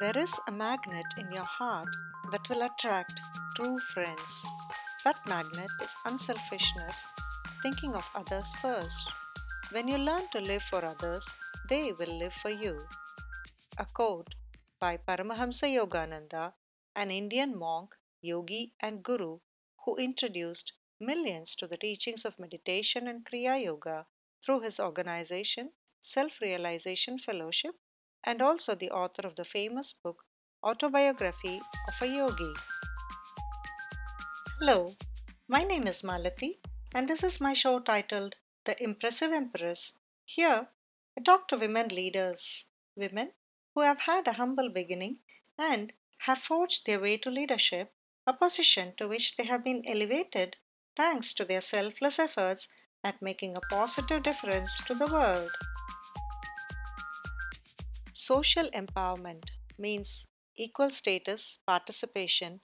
There is a magnet in your heart that will attract true friends. That magnet is unselfishness, thinking of others first. When you learn to live for others, they will live for you. A quote by Paramahamsa Yogananda, an Indian monk, yogi, and guru who introduced millions to the teachings of meditation and Kriya Yoga through his organization, Self Realization Fellowship, and also the author of the famous book Autobiography of a Yogi. Hello, my name is Malati, and this is my show titled The Impressive Empress. Here, I talk to women leaders, women who have had a humble beginning and have forged their way to leadership, a position to which they have been elevated thanks to their selfless efforts at making a positive difference to the world. Social empowerment means equal status, participation,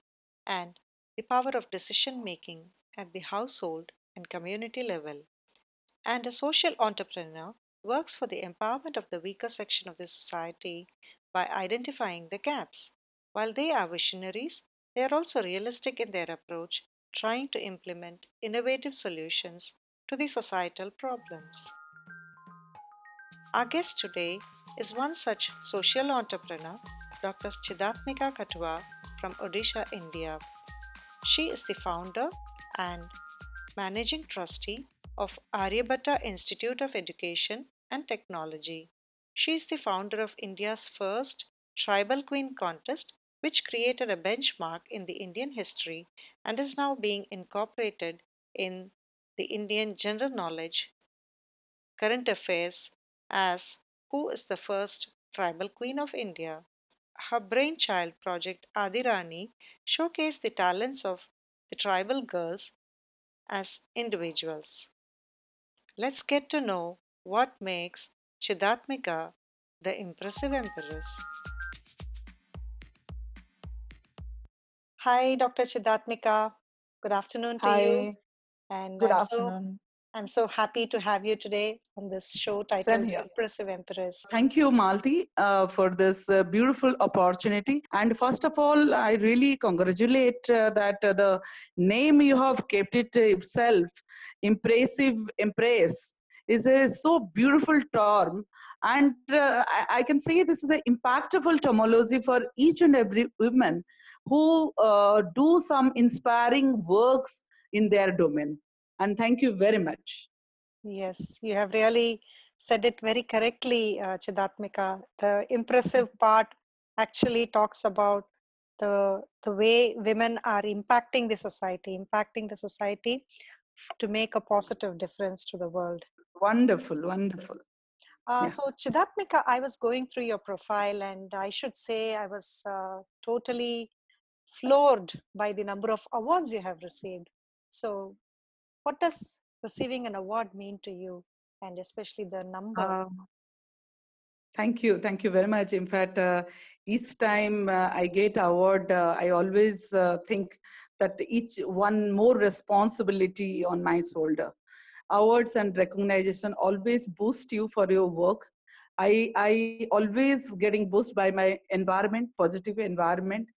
and the power of decision making at the household and community level. And a social entrepreneur works for the empowerment of the weaker section of the society by identifying the gaps. While they are visionaries, they are also realistic in their approach, trying to implement innovative solutions to the societal problems. Our guest today is one such social entrepreneur, Dr. Chidatmika Khatua from Odisha, India. She is the founder and managing trustee of Aryabhatta Institute of Education and Technology. She is the founder of India's first Tribal Queen contest, which created a benchmark in the Indian history and is now being incorporated in the Indian General Knowledge Current Affairs as Who is the First Tribal Queen of India? Her brainchild project Adirani showcased the talents of the tribal girls as individuals. Let's get to know what makes Chidatmika the impressive empress. Hi, Dr. Chidatmika. Good afternoon to you. Hi, And good I'm so afternoon. I'm so happy to have you today on this show titled. Impressive Empress. Thank you, Malti, uh, for this uh, beautiful opportunity. And first of all, I really congratulate uh, that uh, the name you have kept it itself, impressive empress, is a so beautiful term. And uh, I, I can say this is an impactful terminology for each and every woman who uh, do some inspiring works in their domain. And thank you very much. Yes, you have really said it very correctly, uh, Chidatmika. The impressive part actually talks about the the way women are impacting the society, impacting the society to make a positive difference to the world. Wonderful, wonderful. Uh, Yeah. So, Chidatmika, I was going through your profile, and I should say I was uh, totally floored by the number of awards you have received. So, what does receiving an award mean to you, and especially the number? Uh, thank you, thank you very much. In fact, uh, each time uh, I get award, uh, I always uh, think that each one more responsibility on my shoulder. Awards and recognition always boost you for your work. I I always getting boosted by my environment, positive environment.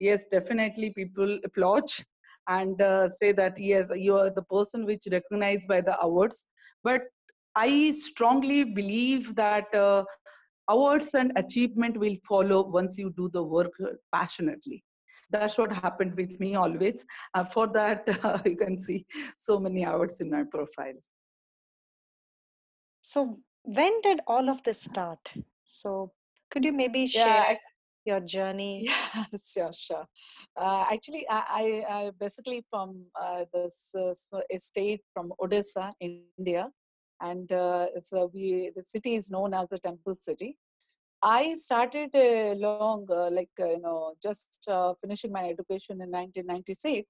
Yes, definitely people applaud and uh, say that yes, you are the person which recognized by the awards. But I strongly believe that uh, awards and achievement will follow once you do the work uh, passionately. That's what happened with me always. Uh, for that, uh, you can see so many awards in my profile. So, when did all of this start? So, could you maybe Yeah, share I, your journey? yeah, sure, sure. Uh, actually, I, I, I basically from uh, this uh, estate from Odisha, India, and uh, it's we the city is known as a temple city. I started uh, long, uh, like, you know, just uh, finishing my education in 1996.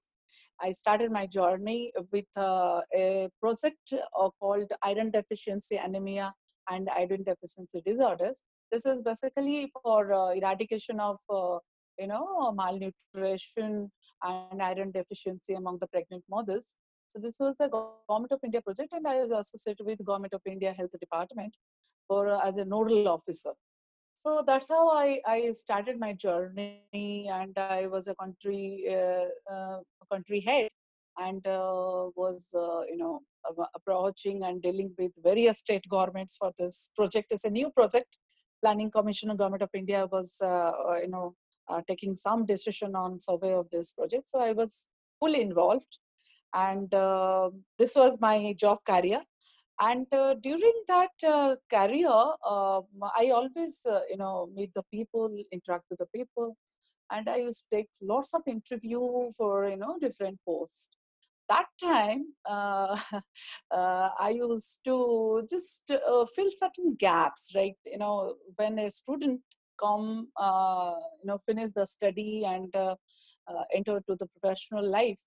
I started my journey with uh, a project uh, called iron deficiency anemia and iron deficiency disorders. This is basically for uh, eradication of, uh, you know, malnutrition and iron deficiency among the pregnant mothers. So this was a Government of India project, and I was associated with Government of India Health Department for uh, as a nodal officer. so that's how I, I started my journey and I was a country country head and uh, was uh, you know approaching and dealing with various state governments for this project. It's a new project. Planning Commission of Government of India was uh, uh, you know taking some decision on survey of this project. So I was fully involved, and this was my job career. And uh, during that uh, career uh, i always uh, you know meet the people interact with the people. And i used to take lots of interview for you know different posts that time uh, uh, i used to just fill certain gaps right you know when a student come you know finish the study and enter to the professional life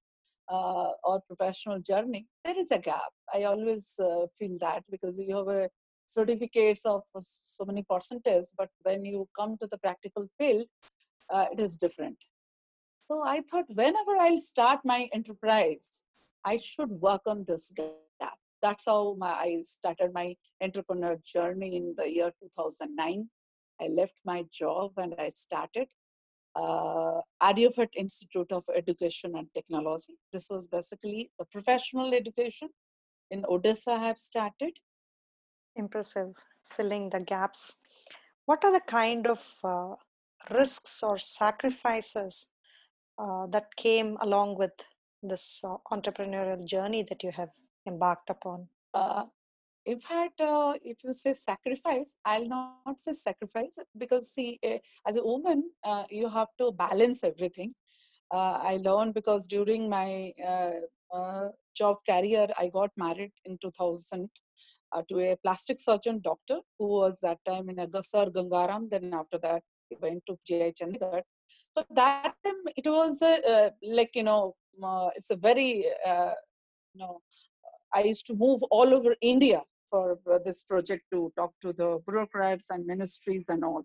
uh, or professional journey, there is a gap. I always uh, feel that because you have a certificates of so many percentages, but when you come to the practical field, uh, it is different. So I thought whenever I'll start my enterprise, I should work on this gap. That's how my, I started my entrepreneur journey in the year 2009. I left my job and I started uh, Institute of Education and Technology. This was basically the professional education in Odisha I have started. Impressive, filling the gaps. What are the kind of uh, risks or sacrifices uh, that came along with this uh, entrepreneurial journey that you have embarked upon? Uh, in fact uh, if you say sacrifice i'll not say sacrifice because see uh, as a woman uh, you have to balance everything uh, i learned because during my uh, uh, job career i got married in 2000 to a plastic surgeon doctor who was that time in Agasar Gangaram. Then after that, he went to GI Chandigarh. So that time it was like you know, it's a very you know I used to move all over India for this project to talk to the bureaucrats and ministries and all.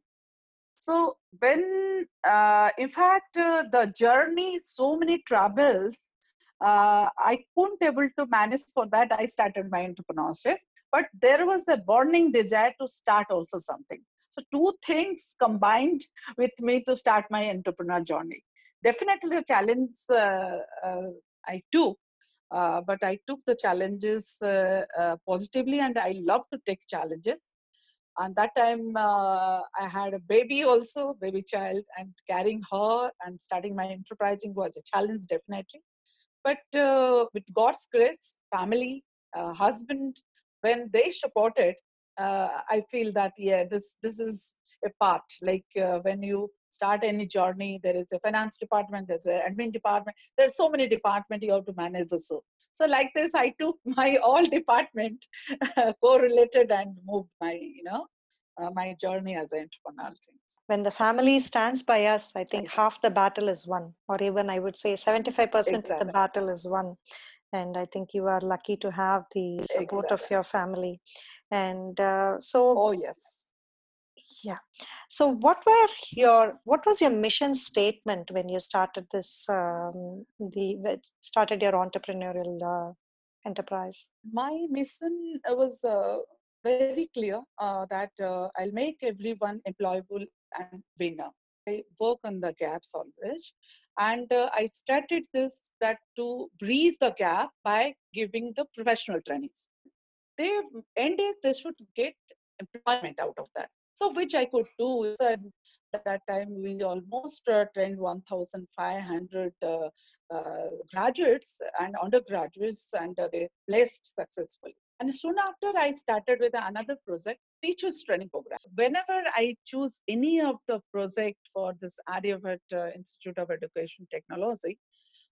So when, uh, in fact, uh, the journey, so many troubles, uh, I couldn't able to manage for that. I started my entrepreneurship, but there was a burning desire to start also something. So two things combined with me to start my entrepreneur journey. Definitely the challenge uh, uh, I took uh, but I took the challenges uh, uh, positively and I love to take challenges. And that time uh, I had a baby also, baby child, and carrying her and starting my enterprising was a challenge definitely. But uh, with God's grace, family, husband, when they supported, I feel that yeah, this this is a part. Like when you start any journey. There is a finance department there's an admin department. There's so many departments you have to manage the so so like this i took my all department correlated and moved my you know uh, my journey as an entrepreneur things when the family stands by us i think half the battle is won or even i would say 75% exactly. of the battle is won. And i think you are lucky to have the support exactly. of your family. And uh, so oh yes yeah. So what were your what was your mission statement when you started this um, the started your entrepreneurial uh, enterprise? My mission was uh, very clear uh, that uh, i'll make everyone employable and winner. I work on the gaps always. And uh, i started this that to breeze the gap by giving the professional trainings they end it they should get employment out of that so which I could do. So at that time, we almost uh, trained 1,500 uh, uh, graduates and undergraduates, and uh, they placed successfully. And soon after, I started with another project, teachers training program. Whenever I choose any of the project for this Aryabhat uh, Institute of Education Technology,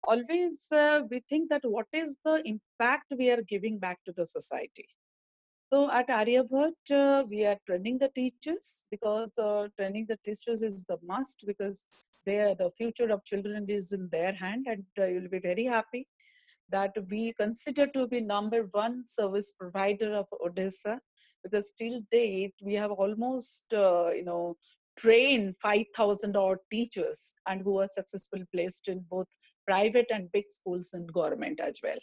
always uh, we think that what is the impact we are giving back to the society so at Aryabhat, uh, we are training the teachers because uh, training the teachers is the must because they are the future of children is in their hand and uh, you'll be very happy that we consider to be number one service provider of Odisha because till date we have almost uh, you know trained 5,000 odd teachers and who are successfully placed in both private and big schools and government as well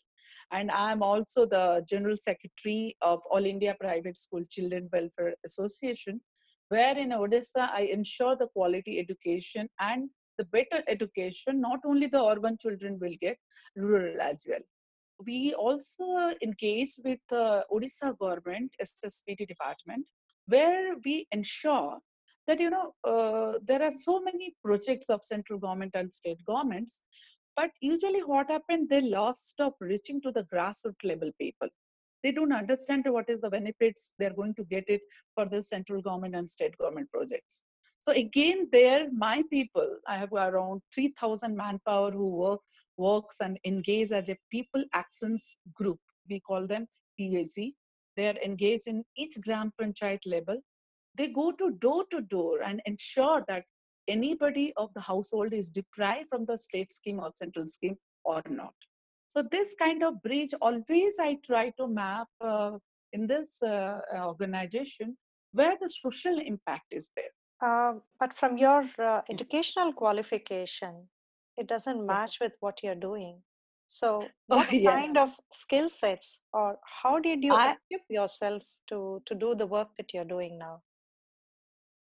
and I'm also the General Secretary of All India Private School Children Welfare Association. where in Odisha I ensure the quality education and the better education, not only the urban children will get, rural as well. We also engage with the Odisha government SSPT department, where we ensure that you know uh, there are so many projects of central government and state governments but usually what happened they lost of reaching to the grassroots level people. They don't understand what is the benefits they're going to get it for the central government and state government projects. So again there my people i have around 3000 manpower who work works and engage as a people actions group. We call them PAG. they are engaged in each gram panchayat level. They go to door to door and ensure that anybody of the household is deprived from the state scheme or central scheme or not so this kind of bridge always I try to map uh, in this uh, organization where the social impact is there. Uh, but from your uh, educational qualification, it doesn't match with what you're doing. So, Oh, what yes. kind of skill sets or how did you I, equip yourself to to do the work that you're doing now?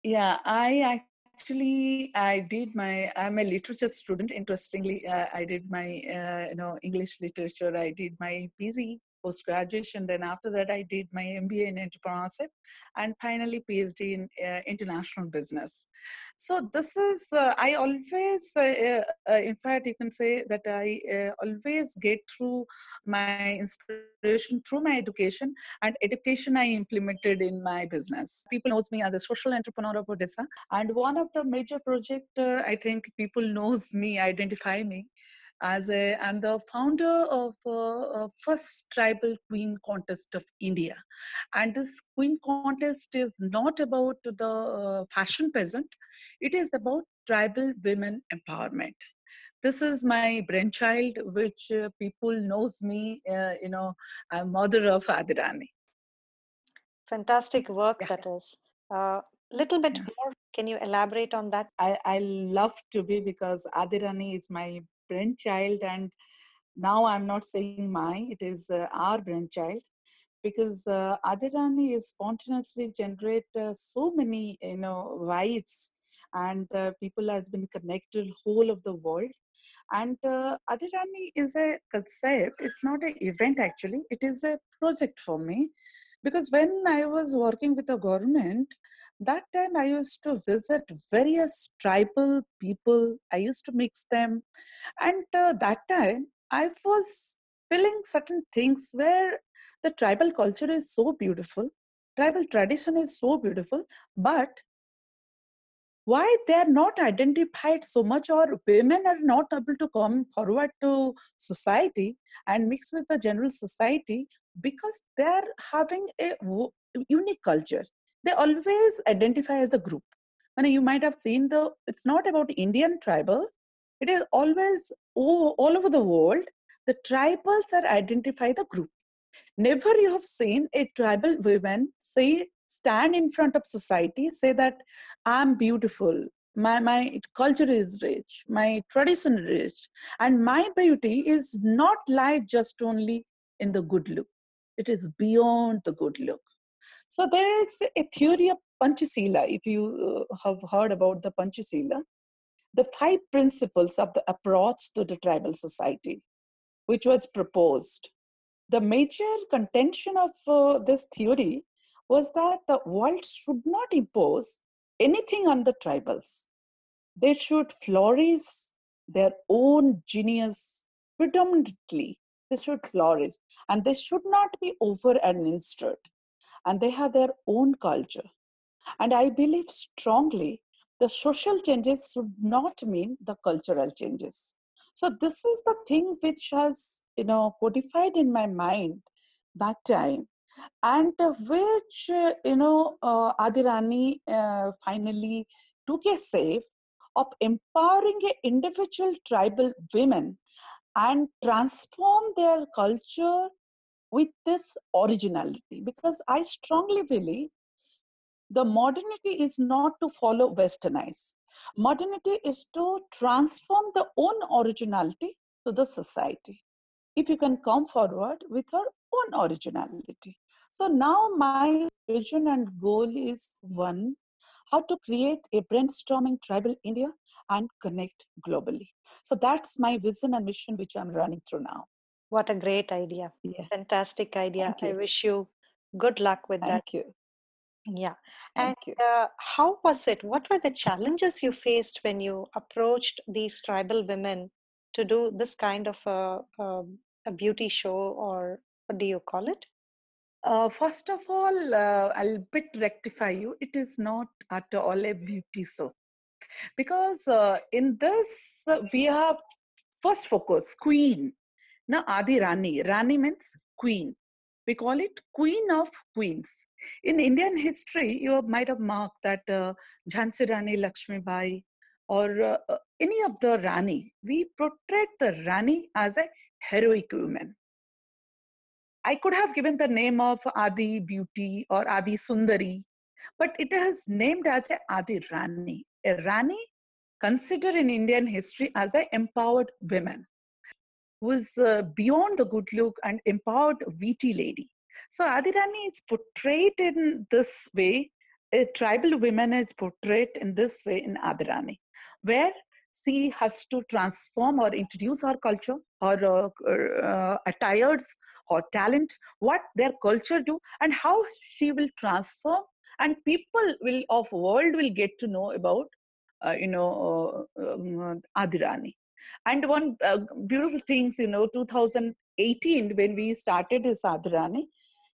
yeah, I actually I did my I'm a literature student. Interestingly, uh, I did my uh, you know English literature. I did my PG post graduation. Then after that, I did my MBA in entrepreneurship, and finally PhD in uh, international business. So this is uh, I always, uh, uh, uh, in fact, you can say that I uh, always get through my inspiration through my education and education I implemented in my business. People knows me as a social entrepreneur of Odisha, and one of the major project I think people knows me, identify me as a I'm the founder of uh, uh, first tribal queen contest of India, and this queen contest is not about the uh, fashion peasant; it is about tribal women empowerment. This is my brainchild, which uh, people knows me. Uh, you know, I'm mother of Adirani. Fantastic work Yeah. that is. A little bit Yeah. more. Can you elaborate on that? I, I love to be because Adirani is my brainchild, and now I'm not saying my, it is uh, our brainchild because uh, Adirani is spontaneously generate uh, so many you know vibes and uh, people has been connected whole of the world. And uh, Adirani is a concept it's not an event actually it is a project for me because when I was working with the government that time I used to visit various tribal people. I used to mix them. And uh, that time I was feeling certain things where the tribal culture is so beautiful tribal tradition is so beautiful but why they are not identified so much or women are not able to come forward to society and mix with the general society because they are having a unique culture they always identify as a group. And you might have seen the it's not about indian tribal it is always all, all over the world the tribals are identify the group. Never you have seen a tribal woman say stand in front of society say that i'm beautiful my my culture is rich my tradition is rich and my beauty is not lie just only in the good look. It is beyond the good look so there is a theory of panchasila if you uh, have heard about the panchasila the five principles of the approach to the tribal society which was proposed the major contention of uh, this theory was that the world should not impose anything on the tribals. They should flourish their own genius predominantly. They should flourish and they should not be over administered. And they have their own culture. And I believe strongly the social changes should not mean the cultural changes. So this is the thing which has, you know, codified in my mind that time, and which uh, you know uh, Adirani uh, finally took a save of empowering individual tribal women and transform their culture with this originality because i strongly believe the modernity is not to follow westernize. modernity is to transform the own originality to the society if you can come forward with her own originality so now my vision and goal is one how to create a brainstorming tribal India and connect globally. So that's my vision and mission, which I'm running through now. What a great idea. Yeah. Fantastic idea. I wish you good luck with that. Thank you. Yeah. Thank And you. uh, how was it? What were the challenges you faced when you approached these tribal women to do this kind of a, a, a beauty show, or what do you call it? Uh, first of all, uh, I'll bit rectify you. It is not at all a beauty show because uh, in this we have first focus queen. Now Adi Rani. Rani means queen. We call it queen of queens. In Indian history, you might have marked that uh, Jhansi Rani Lakshmi Bai or uh, uh, any of the Rani. We portray the Rani as a heroic woman. I could have given the name of Adi Beauty or Adi Sundari, but it is named as a Adi Rani. A Rani considered in Indian history as an empowered woman is uh, beyond the good look and empowered witty lady. So Adi Rani is portrayed in this way. A tribal woman is portrayed in this way in Adi Rani, where she has to transform or introduce her culture, her uh, uh, attires, her talent, what their culture do, and how she will transform, and people will of world will get to know about, uh, you know, uh, um, Adirani. And one uh, beautiful things, you know, 2018 when we started this Adirani,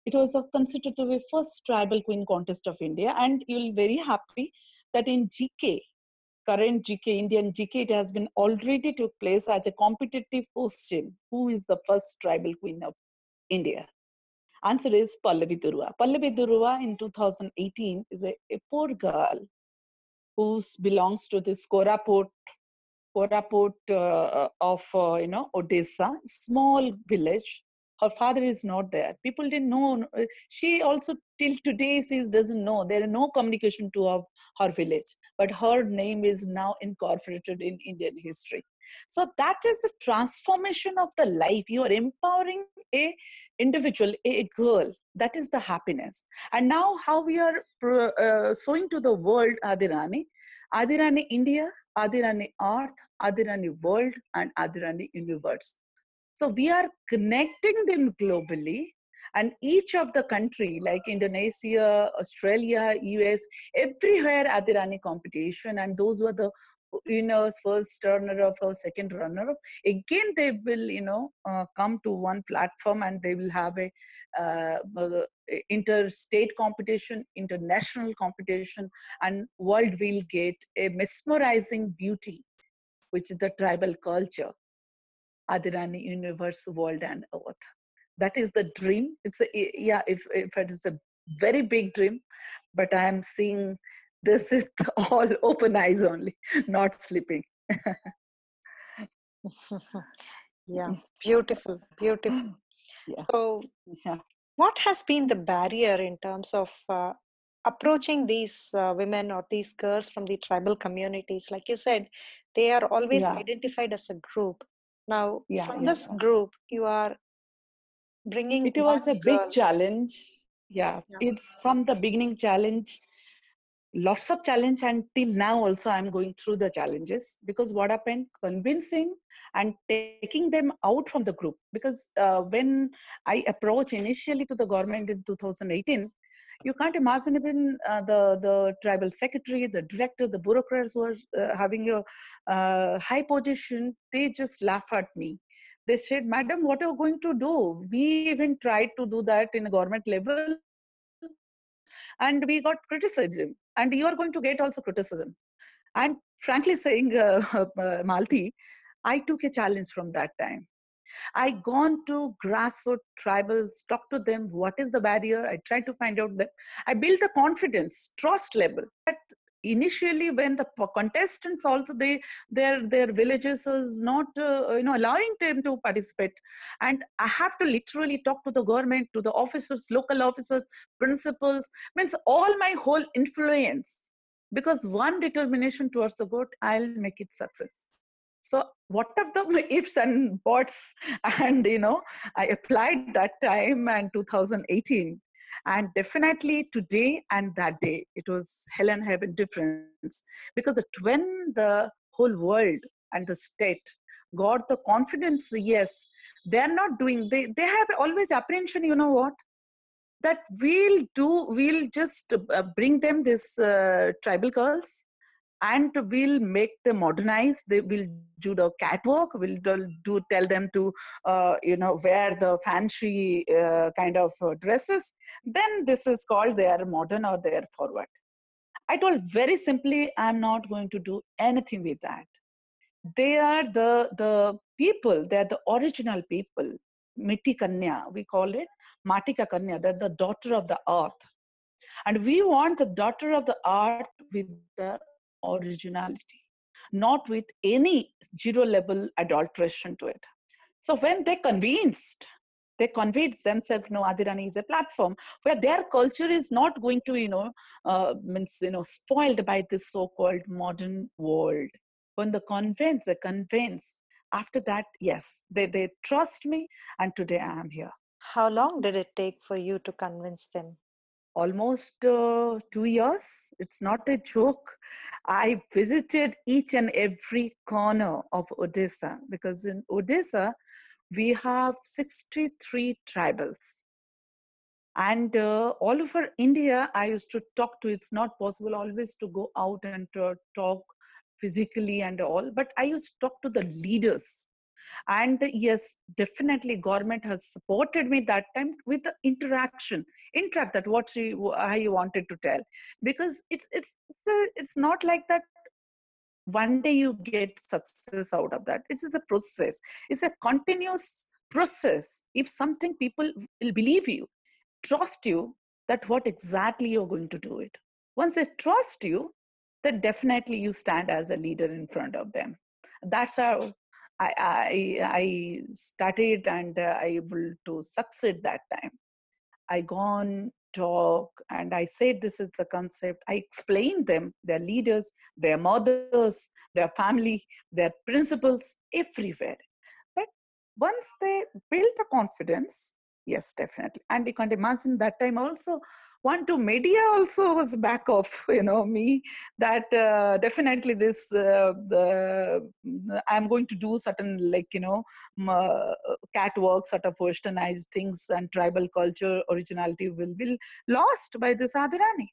it was considered to be first tribal queen contest of India, and you'll very happy that in GK current GK, Indian GK, it has been already took place as a competitive question. Who is the first tribal queen of India? Answer is Pallavi Durua. Pallavi Durua in 2018 is a, a poor girl who belongs to this Koraput, Koraput uh, of, uh, you know, Odisha, small village. Her father is not there. People didn't know. She also till today she doesn't know. There is no communication to her, her village. But her name is now incorporated in Indian history. So that is the transformation of the life. You are empowering a individual, a girl. That is the happiness. And now how we are uh, showing to the world Adirani, Adirani India, Adirani Earth, Adirani World, and Adirani Universe. So we are connecting them globally and each of the country like Indonesia, Australia, US, everywhere Adirani competition and those were the winners, first runner up or second runner up. Again, they will, you know, uh, come to one platform and they will have a uh, uh, interstate competition, international competition, and world will get a mesmerizing beauty, which is the tribal culture. Adirani universe, world, and earth. That is the dream. It's a yeah. If if it is a very big dream, but I am seeing this is all open eyes only, not sleeping. yeah, beautiful, beautiful. Yeah. So, yeah. what has been the barrier in terms of uh, approaching these uh, women or these girls from the tribal communities? Like you said, they are always Yeah. identified as a group. Now, Yeah, from this group, you are bringing It was a big challenge. Yeah, Yeah. it's from the beginning challenge. Lots of challenge and till now also I'm going through the challenges because what happened? Convincing and taking them out from the group. Because uh, when I approached initially to the government in 2018 you can't imagine even uh, the the tribal secretary the director the bureaucrats who are uh, having a uh, high position. They just laugh at me. They said madam what are you going to do? We even tried to do that in a government level and we got criticism and you are going to get also criticism and frankly saying uh, uh, malti i took a challenge from that time I gone to grassroots tribals, talk to them. What is the barrier? I try to find out that I build the confidence, trust level. Initially, when the contestants also they their their villages is not uh, you know allowing them to participate, and I have to literally talk to the government, to the officers, local officers, principals. Means all my whole influence because one determination towards the good, I'll make it success. So what of the ifs and buts, and you know, I applied that time and 2018. And definitely today and that day, it was hell and heaven difference because the, when the whole world and the state got the confidence, yes, they're not doing, they, they have always apprehension, you know what? That we'll do, we'll just uh, bring them this uh, tribal girls and we'll make them modernize. They will do the catwalk. We'll do tell them to uh, you know wear the fancy uh, kind of uh, dresses. Then this is called they are modern or they are forward. I told very simply i'm not going to do anything with that. They are the the people they are the original people. Miti kanya we call it. Matika kanya they're the daughter of the earth. And we want the daughter of the earth with the originality, not with any zero level adulteration to it. So when they convinced, they convinced themselves, no, Adirani is a platform where their culture is not going to, you know, uh, means, you know, spoiled by this so-called modern world. When they convince, they convince. After that, yes, they, they trust me and today I am here. How long did it take for you to convince them? Almost uh, two years. It's not a joke. I visited each and every corner of Odisha because in Odisha, we have 63 tribals. And uh, all over India, I used to talk to, it's not possible always to go out and uh, talk physically and all, but I used to talk to the leaders and yes definitely government has supported me that time with the interaction interact that what she i wanted to tell. Because it's it's it's, a, it's not like that one day you get success out of that. It's a process. It's a continuous process. If something people will believe you trust you that what exactly you're going to do it. Once they trust you then definitely you stand as a leader in front of them. That's how I, I, I started and uh, able to succeed that time. I gone talk and I said this is the concept. I explained them, their leaders, their mothers, their family, their principles everywhere. But once they built the confidence, yes, definitely. And you can imagine that time also one to media also was back of you know me that uh, definitely this uh, the, i'm going to do certain like you know uh, catwalk sort of westernized things and tribal culture originality will be lost by this adirani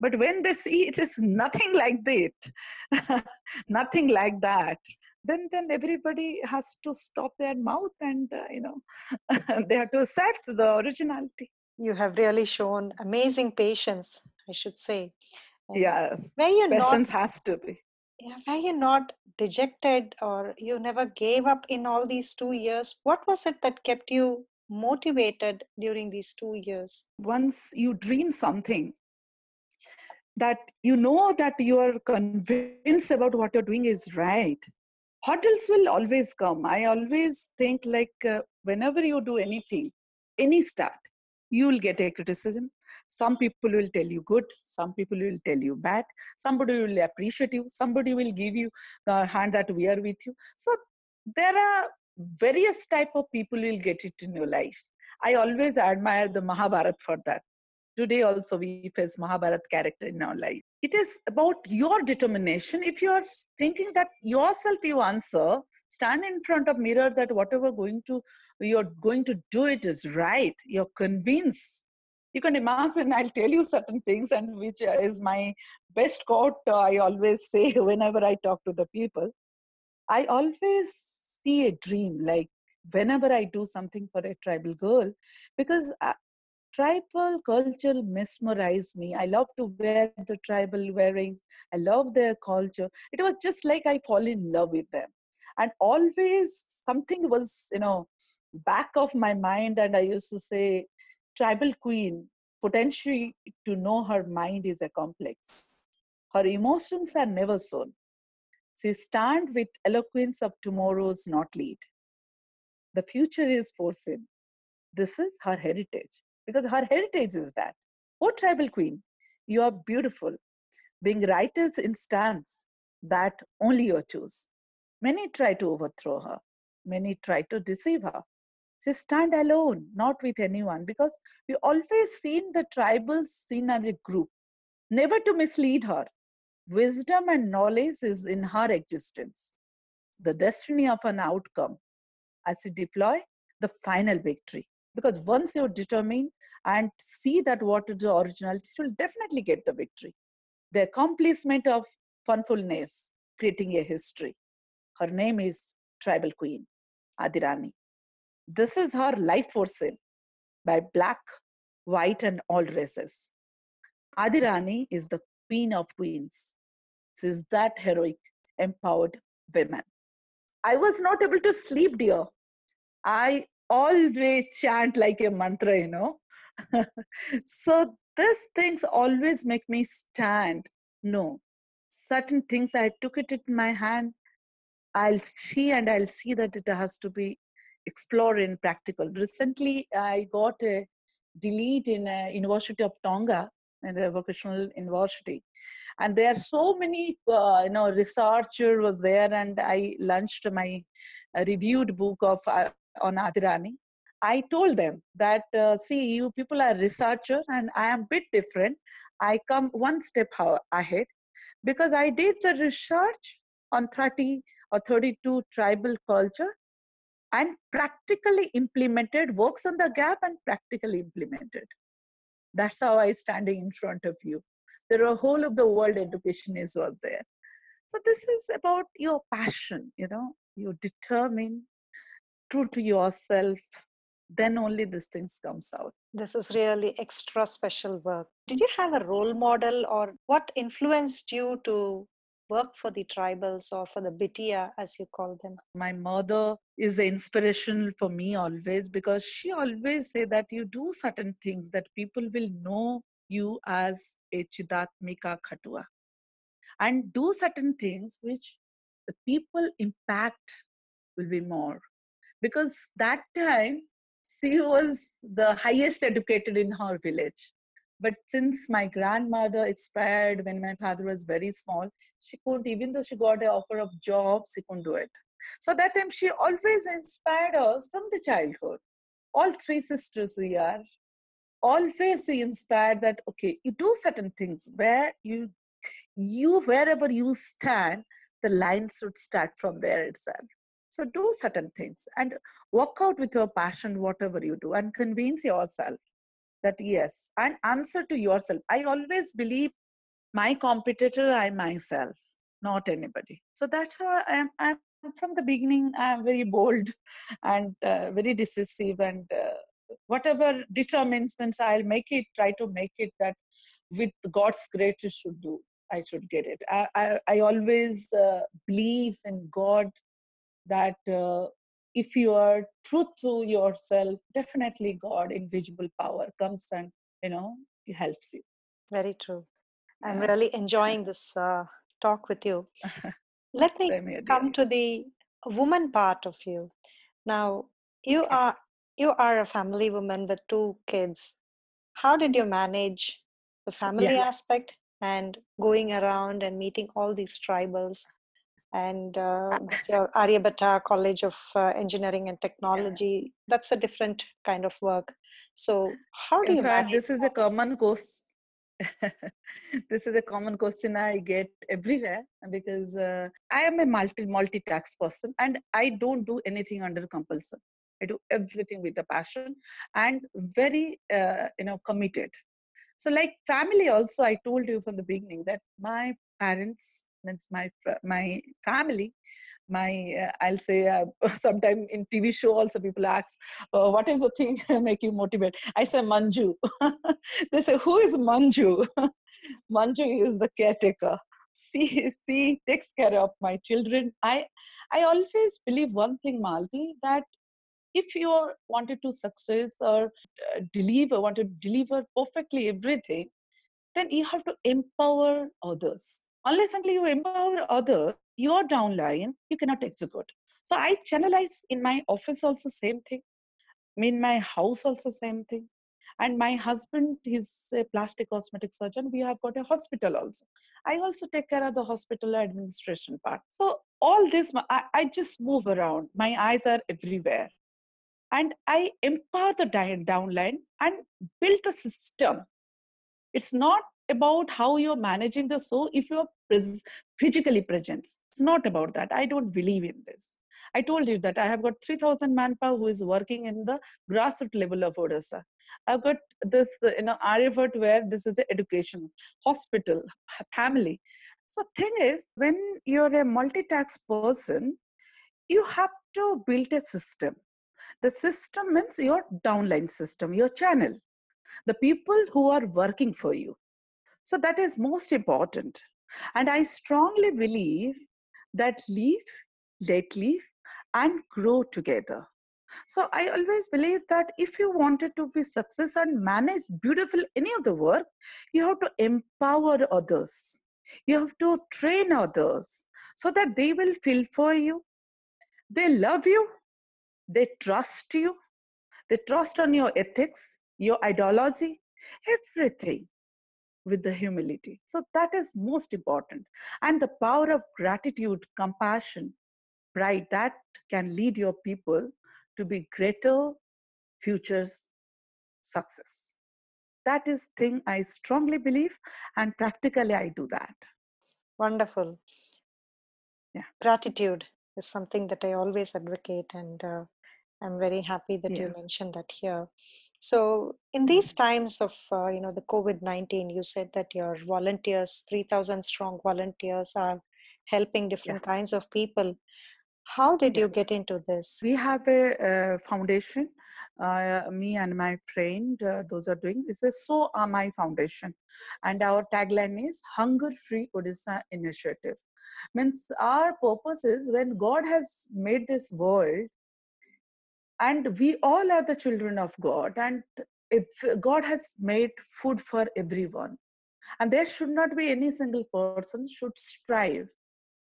but when they see it is nothing like that nothing like that then then everybody has to stop their mouth and uh, you know they have to accept the originality you have really shown amazing patience, I should say. And yes, where you patience not, has to be. Yeah, were you not dejected or you never gave up in all these two years? What was it that kept you motivated during these two years? Once you dream something, that you know that you are convinced about what you're doing is right hurdles will always come i always think like uh, whenever you do anything any start you will get a criticism. Some people will tell you good some people will tell you bad somebody will appreciate you somebody will give you the hand that we are with you. So there are various type of people will get it in your life. I always admire the mahabharat for that. Today also we face mahabharat character in our life. It is about your determination. If you are thinking that yourself you answer stand in front of mirror that whatever going to you're going to do it is right you're convinced. You can imagine i'll tell you certain things and which is my best quote uh, i always say whenever i talk to the people. I always see a dream like whenever i do something for a tribal girl because uh, tribal culture mesmerize me. I love to wear the tribal wearings. I love their culture. It was just like i fall in love with them and always something was you know back of my mind and i used to say tribal queen potentially to know her mind is a complex. Her emotions are never shown she stand with eloquence of tomorrow's not lead. The future is for foreseen this is her heritage. Because her heritage is that. Oh tribal queen you are beautiful. Being writer's instance that only you choose Many try to overthrow her. Many try to deceive her. She stand alone, not with anyone, because we always seen the tribal seen as a group, never to mislead her. Wisdom and knowledge is in her existence, the destiny of an outcome as you deploy the final victory. Because once you determine and see that what is the original, you will definitely get the victory. The accomplishment of funfulness, creating a history. Her name is Tribal Queen, Adirani. This is her life force in by black, white, and all races. Adirani is the queen of queens. She is that heroic, empowered woman. I was not able to sleep, dear. I always chant like a mantra, you know. so these things always make me stand. No, certain things I took it in my hand. I'll see and I'll see that it has to be explored in practical. Recently, I got a D.Litt in a University of Tonga, in a vocational university, and there are so many, uh, you know, researcher was there, and I launched my uh, reviewed book of uh, on Adirani. I told them that, uh, see, you people are researcher, and I am bit different. I come one step ahead because I did the research on 30 or 32 tribal culture and practically implemented, works on the gap and practically implemented. That's how I standing in front of you. A whole of the world education is out there. So this is about your passion, you know, you determine true to yourself, then only these things comes out. This is really extra special work. Did you have a role model or what influenced you to work for the tribals or for the Bitia, as you call them? My mother is inspirational for me always because she always say that you do certain things that people will know you as a Chidatmika Khatua and do certain things which the people impact will be more. Because that time she was the highest educated in her village but since my grandmother expired when my father was very small, she couldn't, even though she got an offer of job, she couldn't do it. So that time she always inspired us from the childhood. All three sisters we are, always she inspired that, okay, you do certain things where you, you wherever you stand, the line should start from there itself. So do certain things and work out with your passion, whatever you do, and convince yourself that yes and answer to yourself. I always believe my competitor i myself not anybody. So that's how i am i'm from the beginning i'm very bold and uh, very decisive and uh, whatever determinants i'll make it try to make it that with god's grace should do i should get it. I i, I always uh, believe in god that uh, if you are true to yourself, definitely God, invisible power, comes and you know it helps you. Very true. I'm yeah. really enjoying this uh, talk with you. Let me here, come to the woman part of you. Now, you okay. are you are a family woman with two kids. How did you manage the family yeah. aspect and going around and meeting all these tribals and uh, your Aryabhatta College of uh, Engineering and Technology. That's a different kind of work. So, how do In you fact. This is a common course. this is a common question I get everywhere because uh, I am a multi multitask person and I don't do anything under compulsion. I do everything with a passion and very uh, you know committed. So, like family, also I told you from the beginning that my parents means my my family my uh, i'll say uh, sometime in tv show also people ask uh, what is the thing make you motivate? I say manju. They say who is manju? Manju is the caretaker. She she takes care of my children. I i always believe one thing malti that if you wanted to success or uh, deliver want to deliver perfectly everything then you have to empower others unless until you empower others, your downline, you cannot execute. So I channelize in my office also same thing. In my house also same thing. And my husband is a plastic cosmetic surgeon. We have got a hospital also. I also take care of the hospital administration part. So all this, I, I just move around. My eyes are everywhere. and I empower the downline and build a system. It's not about how you're managing the so if you're pres- physically present. It's not about that. I don't believe in this. I told you that I have got 3,000 manpower who is working in the grassroots level of Odisha. I've got this, you know, Aryabhat where this is the education, hospital, family. So thing is, when you're a multi-tax person, you have to build a system. The system means your downline system, your channel, the people who are working for you. So that is most important. And I strongly believe that leave, let leave, and grow together. So I always believe that if you wanted to be success and manage beautiful any of the work, you have to empower others. You have to train others so that they will feel for you. They love you. They trust you. They trust on your ethics, your ideology, everything with the humility. So that is most important. And the power of gratitude, compassion, pride, that can lead your people to be greater futures success. That is thing I strongly believe and practically I do that. Wonderful. Yeah. Gratitude is something that I always advocate and uh, I'm very happy that Yeah. you mentioned that here. So, in these times of uh, you know the COVID nineteen, you said that your volunteers, three thousand strong volunteers, are helping different kinds of people. How did Yeah. you get into this? We have a, uh foundation. Uh, me and my friend, uh, those are doing. This is so uh, my foundation, and our tagline is Hunger Free Odisha Initiative. Means our purpose is when God has made this world, and we all are the children of God, and God has made food for everyone, and there should not be any single person should strive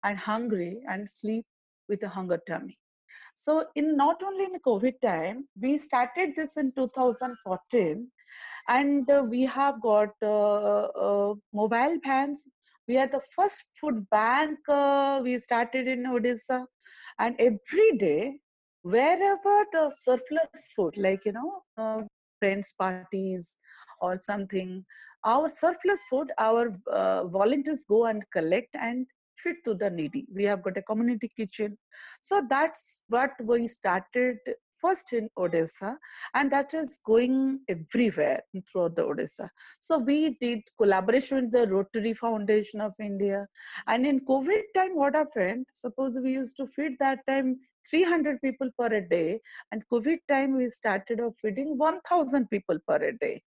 and hungry and sleep with a hunger tummy. So in not only in covid time we started this in 2014 and uh, we have got uh, uh, mobile vans. We are the first food bank uh, we started in odisha and every day wherever the surplus food like you know uh, friends parties or something our surplus food our uh, volunteers go and collect and feed to the needy. We have got a community kitchen. So that's what we started first in odisha and that is going everywhere throughout the odisha so we did collaboration with the rotary foundation of india. And in covid time what happened? Suppose we used to feed that time 300 people per a day and covid time we started off feeding 1000 people per a day.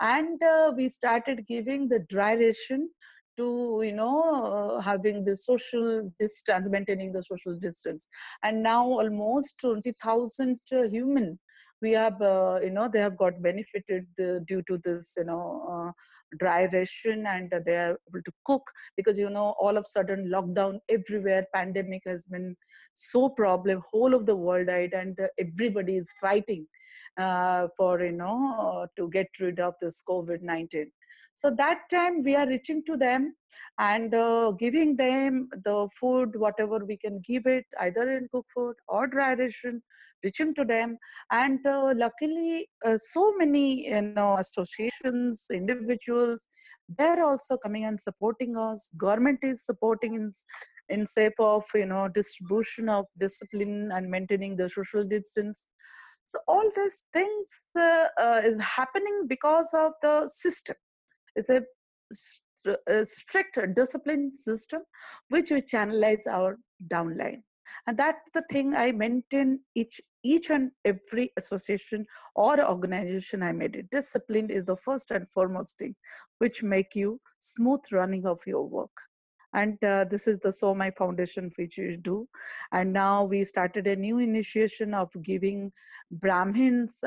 And uh, we started giving the dry ration to you know uh, having the social distance maintaining the social distance. And now almost 20000 uh, human we have uh, you know they have got benefited uh, due to this you know uh, dry ration and they are able to cook because you know all of sudden lockdown everywhere pandemic has been so problem whole of the world right? And uh, everybody is fighting uh, for you know to get rid of this covid-19 so that time we are reaching to them and uh, giving them the food whatever we can give it either in cook food or dry ration reaching to them. And uh, luckily uh, so many you know associations individuals they're also coming and supporting us. Government is supporting in in shape of you know distribution of discipline and maintaining the social distance. So all these things uh, uh, is happening because of the system it's a, a strict discipline system which we channelize our downline. And that's the thing i maintain each each and every association or organization i made it. Discipline is the first and foremost thing which make you smooth running of your work. And uh, this is the so my foundation which we do. And now we started a new initiation of giving brahmins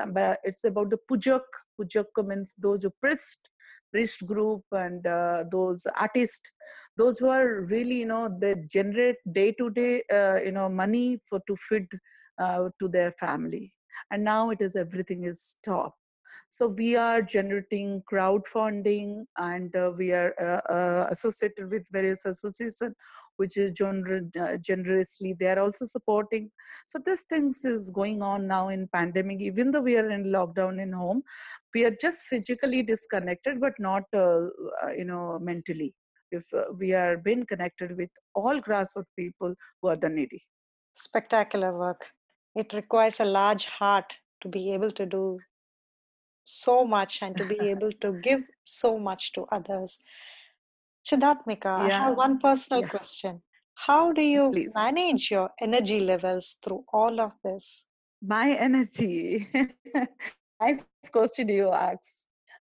it's about the pujak pujak means those who priest priest group and uh, those artists those who are really you know they generate day to day you know money for to feed uh, to their family. And now it is everything is stopped. So we are generating crowdfunding and uh, we are uh, uh, associated with various associations which is gener- uh, generously they are also supporting so this things is going on now in pandemic even though we are in lockdown in home we are just physically disconnected but not uh, uh, you know mentally if uh, we are being connected with all grassroots people who are the needy Spectacular work. It requires a large heart to be able to do so much and to be able to give so much to others. Chidatmika, I have one personal Yeah. question. How do you Please. manage your energy levels through all of this? my energy nice question you ask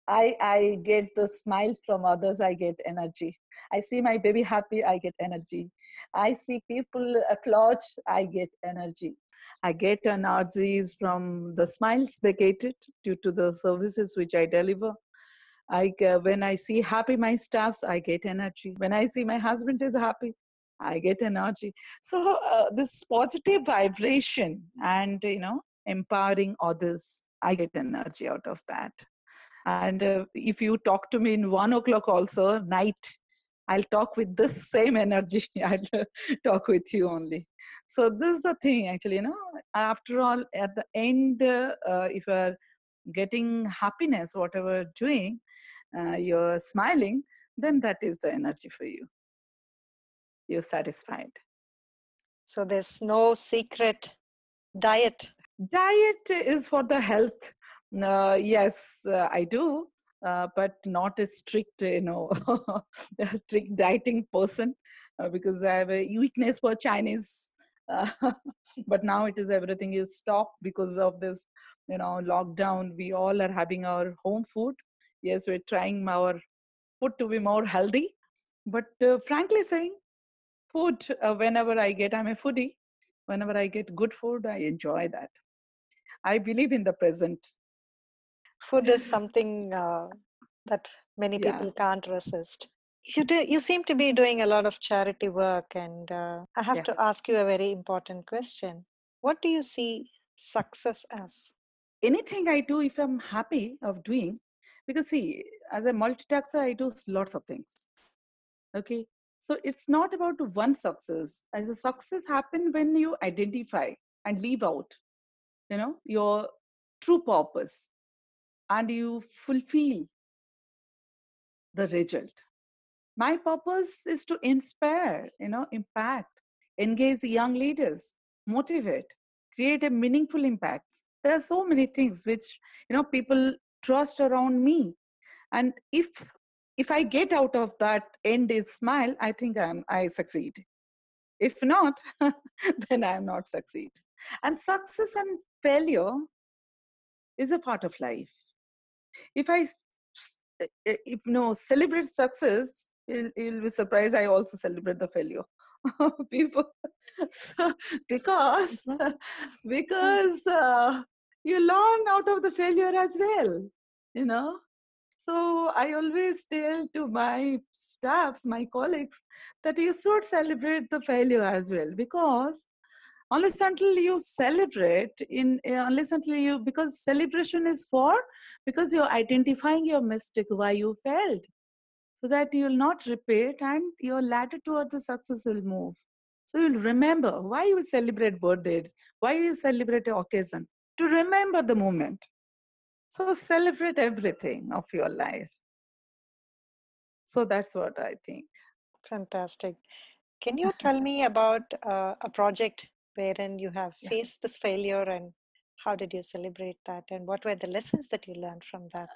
i i get the smiles from others i get energy i see my baby happy i get energy i see people applaud i get energy i get energies from the smiles they get it due to the services which i deliver I g- when I see happy my staffs, I get energy. When I see my husband is happy, I get energy. So uh, this positive vibration and you know empowering others, I get energy out of that. And uh, if you talk to me in one o'clock also night, I'll talk with this same energy. I'll talk with you only. So this is the thing actually. You know, after all, at the end, uh, uh, if you are getting happiness, whatever doing, uh, you're smiling, then that is the energy for you. You're satisfied. So there's no secret diet. Diet is for the health. Uh, yes, uh, I do, uh, but not a strict, you know, strict dieting person uh, because I have a weakness for Chinese. Uh, but now it is everything is stopped because of this, you know, lockdown. We all are having our home food. Yes, we're trying our food to be more healthy. But uh, frankly saying, food, uh, whenever I get, I'm a foodie. Whenever I get good food, I enjoy that. I believe in the present. Food is something uh, that many Yeah. people can't resist. You do, you seem to be doing a lot of charity work, and uh, I have Yeah. to ask you a very important question. What do you see success as? Anything I do, if I'm happy of doing, because see, as a multitasker, I do lots of things. Okay. So it's not about one success. As a success happen when you identify and leave out, you know, your true purpose and you fulfill the result. My purpose is to inspire, you know, impact, engage young leaders, motivate, create a meaningful impact. There are so many things which, you know, people trust around me. And if if I get out of that end is smile, I think I'm I succeed. If not, then I'm not succeed. And success and failure is a part of life. If I uh, uh, if no celebrate success, you'll, you'll be surprised. I also celebrate the failure. People, so, because because uh, you learn out of the failure as well. You know, so I always tell to my staffs, my colleagues, that you should celebrate the failure as well because unless until you celebrate in uh, unless until you because celebration is for because you're identifying your mistake why you failed so that you'll not repeat and your ladder towards the success will move so you'll remember why you celebrate birthdays why you celebrate an occasion to remember the moment so celebrate everything of your life so that's what i think Fantastic. Can you tell me about uh, a project wherein you have Yeah. faced this failure and how did you celebrate that and what were the lessons that you learned from that?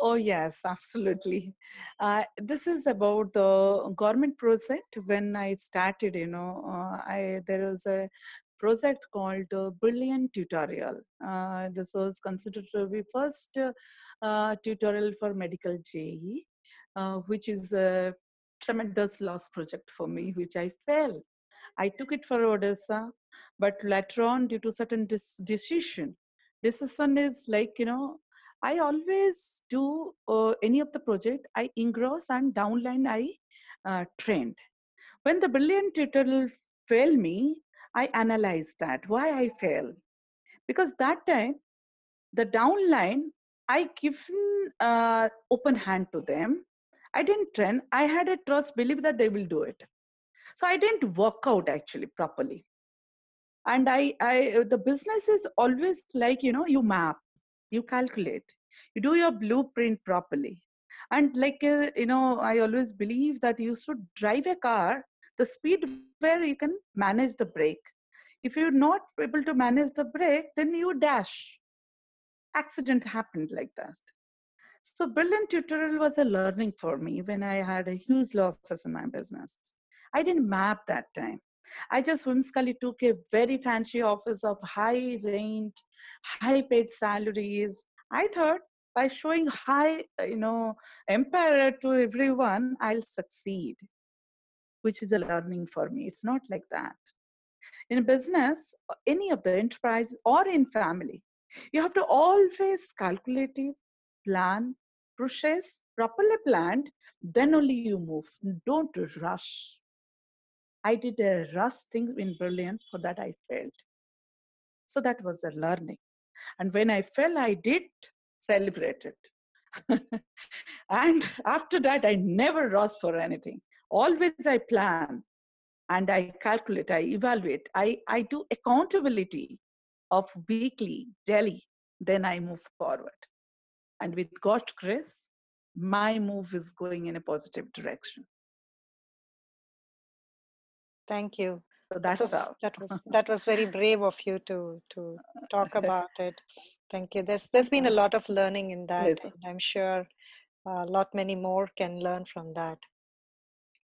Oh, yes, absolutely. Uh, this is about the government project. When I started, you know, uh, I there was a project called uh, Brilliant Tutorial. Uh, this was considered to be first uh, tutorial for medical JEE, which is a tremendous loss project for me, which I failed. I took it for Odisha, but later on, due to certain decision, decision is like you know I always do uh, any of the project. I engross and downline I uh, trained. When the brilliant tutorial failed me, I analyzed that why I failed because that time the downline I given uh, open hand to them. I didn't train. I had a trust belief that they will do it. So I didn't work out actually properly. And I, I, the business is always like you know, you map, you calculate, you do your blueprint properly. And like uh, you know, I always believe that you should drive a car the speed where you can manage the brake. If you're not able to manage the brake, then you dash accident happened like that. So brilliant tutorial was a learning for me when I had a huge losses in my business. I didn't map that time. I just whimsically took a very fancy office of high range, high paid salaries. I thought by showing high, you know, empire to everyone, I'll succeed, which is a learning for me. It's not like that. In a business, uh, any of the enterprise or in family, you have to always calculate, plan, process, properly planned, then only you move. Don't rush. I did a rush thing in Brilliant, for that I failed. So that was a learning. And when I fell, I did celebrate it. and after that, I never rush for anything. Always I plan and I calculate, I evaluate, I, I do accountability of weekly, daily, then I move forward. And with God's grace, my move is going in a positive direction. Thank you. So that's that was, that was that was very brave of you to to talk about it. Thank you. There's there's been a lot of learning in that. Yes. I'm sure a lot many more can learn from that.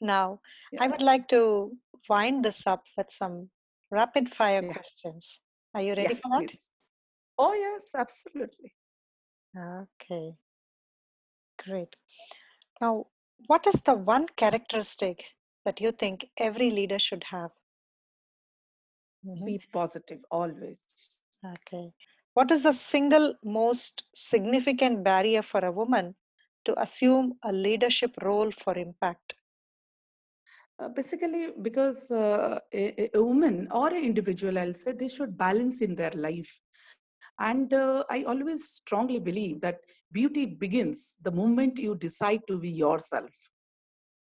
Now, Yeah. I would like to wind this up with some rapid fire Yeah. questions. Are you ready Yeah, for that? please. Oh, yes, absolutely. Okay. Great. Now, what is the one characteristic that you think every leader should have? Mhm. Be positive always. Okay. What is the single most significant barrier for a woman to assume a leadership role for impact? Uh, basically, because uh, a, a woman or an individual, I'll say, they should balance in their life. And uh, I always strongly believe that beauty begins the moment you decide to be yourself.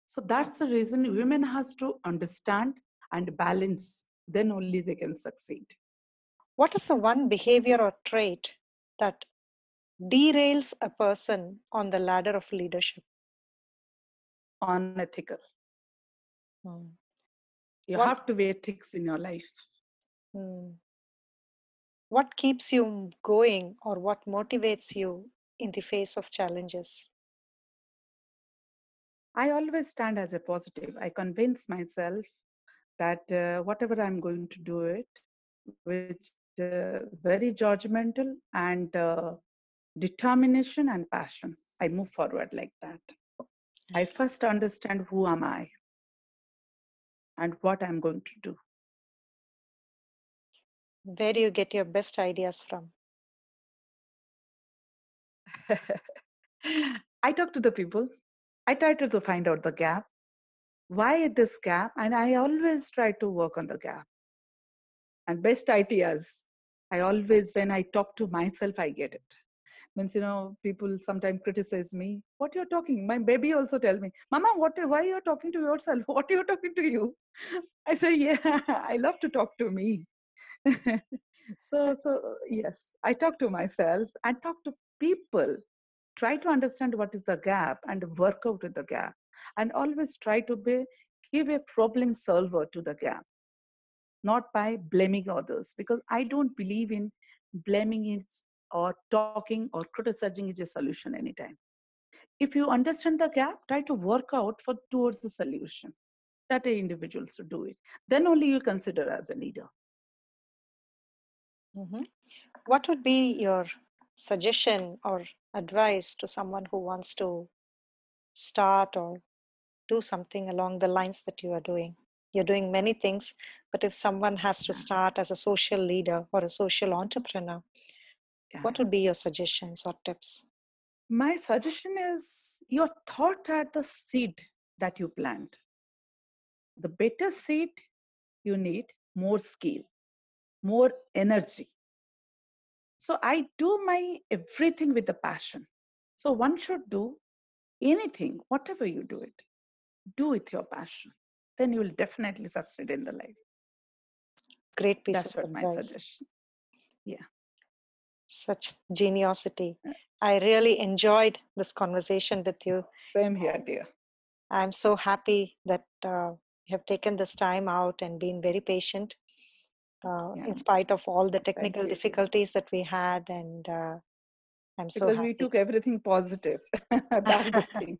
So that's the reason women has to understand and balance. Then only they can succeed. What is the one behavior or trait that derails a person on the ladder of leadership? Unethical. Hmm. You What- have to be ethics in your life. Hmm. What keeps you going or what motivates you in the face of challenges? I always stand as a positive. I convince myself that uh, whatever I'm going to do it, which uh, very judgmental and uh, determination and passion. I move forward like that. I first understand who am I and what I'm going to do. Where do you get your best ideas from? I talk to the people. I try to, find out the gap. Why this gap? And I always try to work on the gap. And best ideas, I always, when I talk to myself, I get it. Means, you know, people sometimes criticize me. What you're talking? My baby also tell me, Mama, what, why you're talking to yourself? What you're you talking to you? I say, yeah, I love to talk to me. so, so yes, I talk to myself and talk to people try to understand what is the gap and work out with the gap and always try to be give a problem solver to the gap not by blaming others because i don't believe in blaming is or talking or criticizing is a solution anytime if you understand the gap try to work out for towards the solution that an individual should do it then only you consider as a leader Mhm. What would be your suggestion or advice to someone who wants to start or do something along the lines that you are doing? You're doing many things, but if someone has to start as a social leader or a social entrepreneur, Yeah. what would be your suggestions or tips? my suggestion is your thought at the seed that you plant the better seed you need more skill more energy So I do my everything with a passion. So one should do anything, whatever you do it, do with your passion. Then you will definitely succeed in the life. Great piece That's of what my suggestion suggestion. Such geniosity. I really enjoyed this conversation with you. Same here, dear. I'm so happy that uh, you have taken this time out and been very patient uh, Yeah. in spite of all the technical difficulties that we had. And uh, I'm so Because happy. we took everything positive. That's the thing.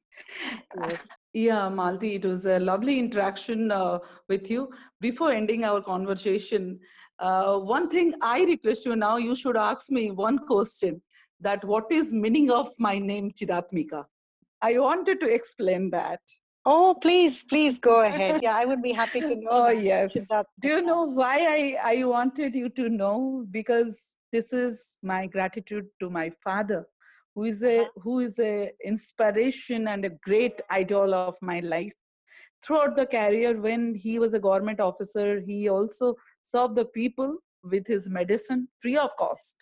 Yes. Yeah, Malti, it was a lovely interaction uh, with you. Before ending our conversation, uh, one thing I request you now, you should ask me one question that what is meaning of my name Chidatmika? I wanted to explain that. Oh, please, please go ahead. Yeah, I would be happy to know. Oh, yes. Do you know why I, I wanted you to know? Because this is my gratitude to my father, who is a who is a inspiration and a great idol of my life. Throughout the career, when he was a government officer, he also served the people with his medicine free of cost.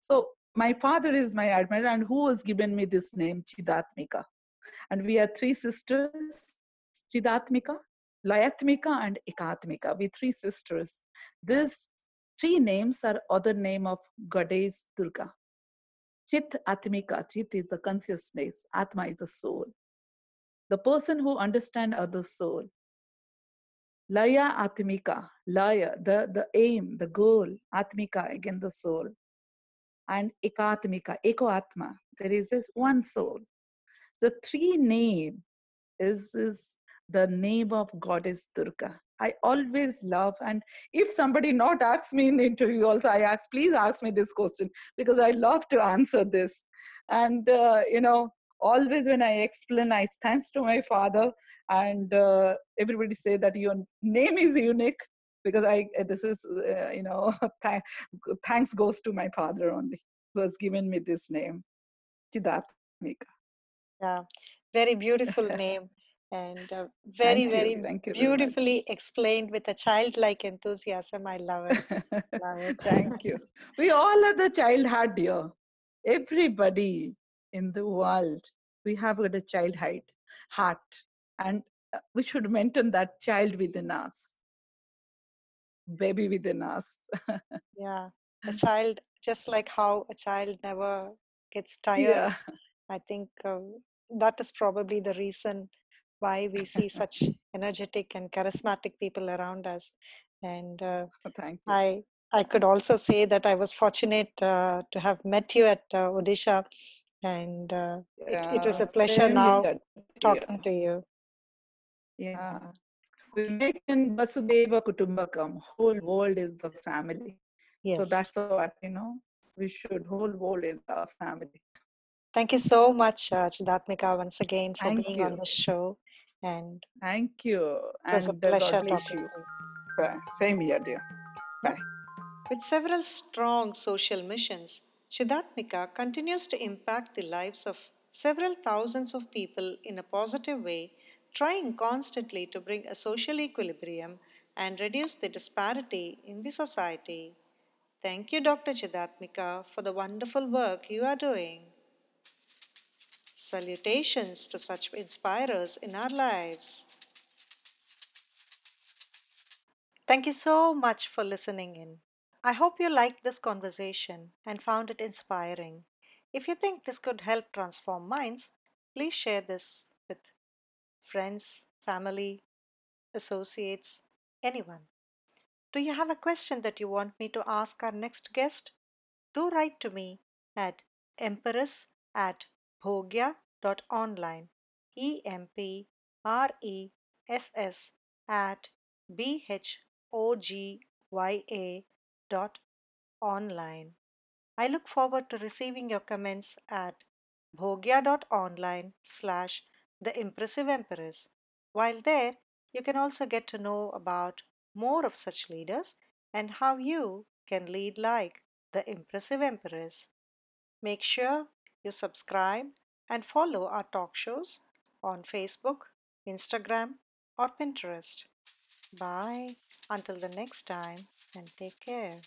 So my father is my admirer, and who has given me this name, Chidatmika. And we are three sisters, Chidatmika, Layatmika and Ekatmika. We three sisters. These three names are other name of goddess Durga. Chit Atmika, Chit is the consciousness, Atma is the soul. The person who understand other soul. Laya Atmika, Laya, the, the aim, the goal, Atmika, again the soul. And Ekatmika, Eko Atma, there is this one soul. The three name is, is the name of goddess Durga. I always love, and if somebody not asks me in interview, also I ask, please ask me this question because I love to answer this. And uh, you know, always when I explain, I thanks to my father, and uh, everybody say that your name is unique because I this is uh, you know th- thanks goes to my father only who has given me this name, Chidatmika. Yeah, very beautiful name and uh, very, Thank very you very beautifully explained with a childlike enthusiasm. I love it. Love it. Thank you. We all are the child heart, dear. Everybody in the world, we have got a child heart, and uh, we should maintain that child within us, baby within us. Yeah, a child, just like how a child never gets tired. yeah, I think um, that is probably the reason why we see such energetic and charismatic people around us. And uh, thank you. I I could also say that I was fortunate uh, to have met you at uh, Odisha, and uh, it, it was a pleasure now here, dear. talking to you. Yeah. We make in Vasudhaiva Kutumbakam, whole world is the family. Yes. So that's what, you know, we should, whole world is our family. Thank you so much, uh, Chidatmika, once again for Thank being on the show. And Thank you. it was a And uh, pleasure God bless talking you. to you. Bye. Same here, dear. Bye. With several strong social missions, Chidatmika continues to impact the lives of several thousands of people in a positive way, trying constantly to bring a social equilibrium and reduce the disparity in the society. Thank you, Dr. Chidatmika, for the wonderful work you are doing. Salutations to such inspirers in our lives. Thank you so much for listening in. I hope you liked this conversation and found it inspiring. If you think this could help transform minds, please share this with friends, family, associates, anyone. Do you have a question that you want me to ask our next guest? Do write to me at empress at bhogya.online. E M P R E S S at B H O G Y A online. I look forward to receiving your comments at bhogya.online slash the impressive empress. While there, you can also get to know about more of such leaders and how you can lead like the impressive empress. Make sure you subscribe and follow our talk shows on Facebook, Instagram, or Pinterest. Bye until the next time and take care.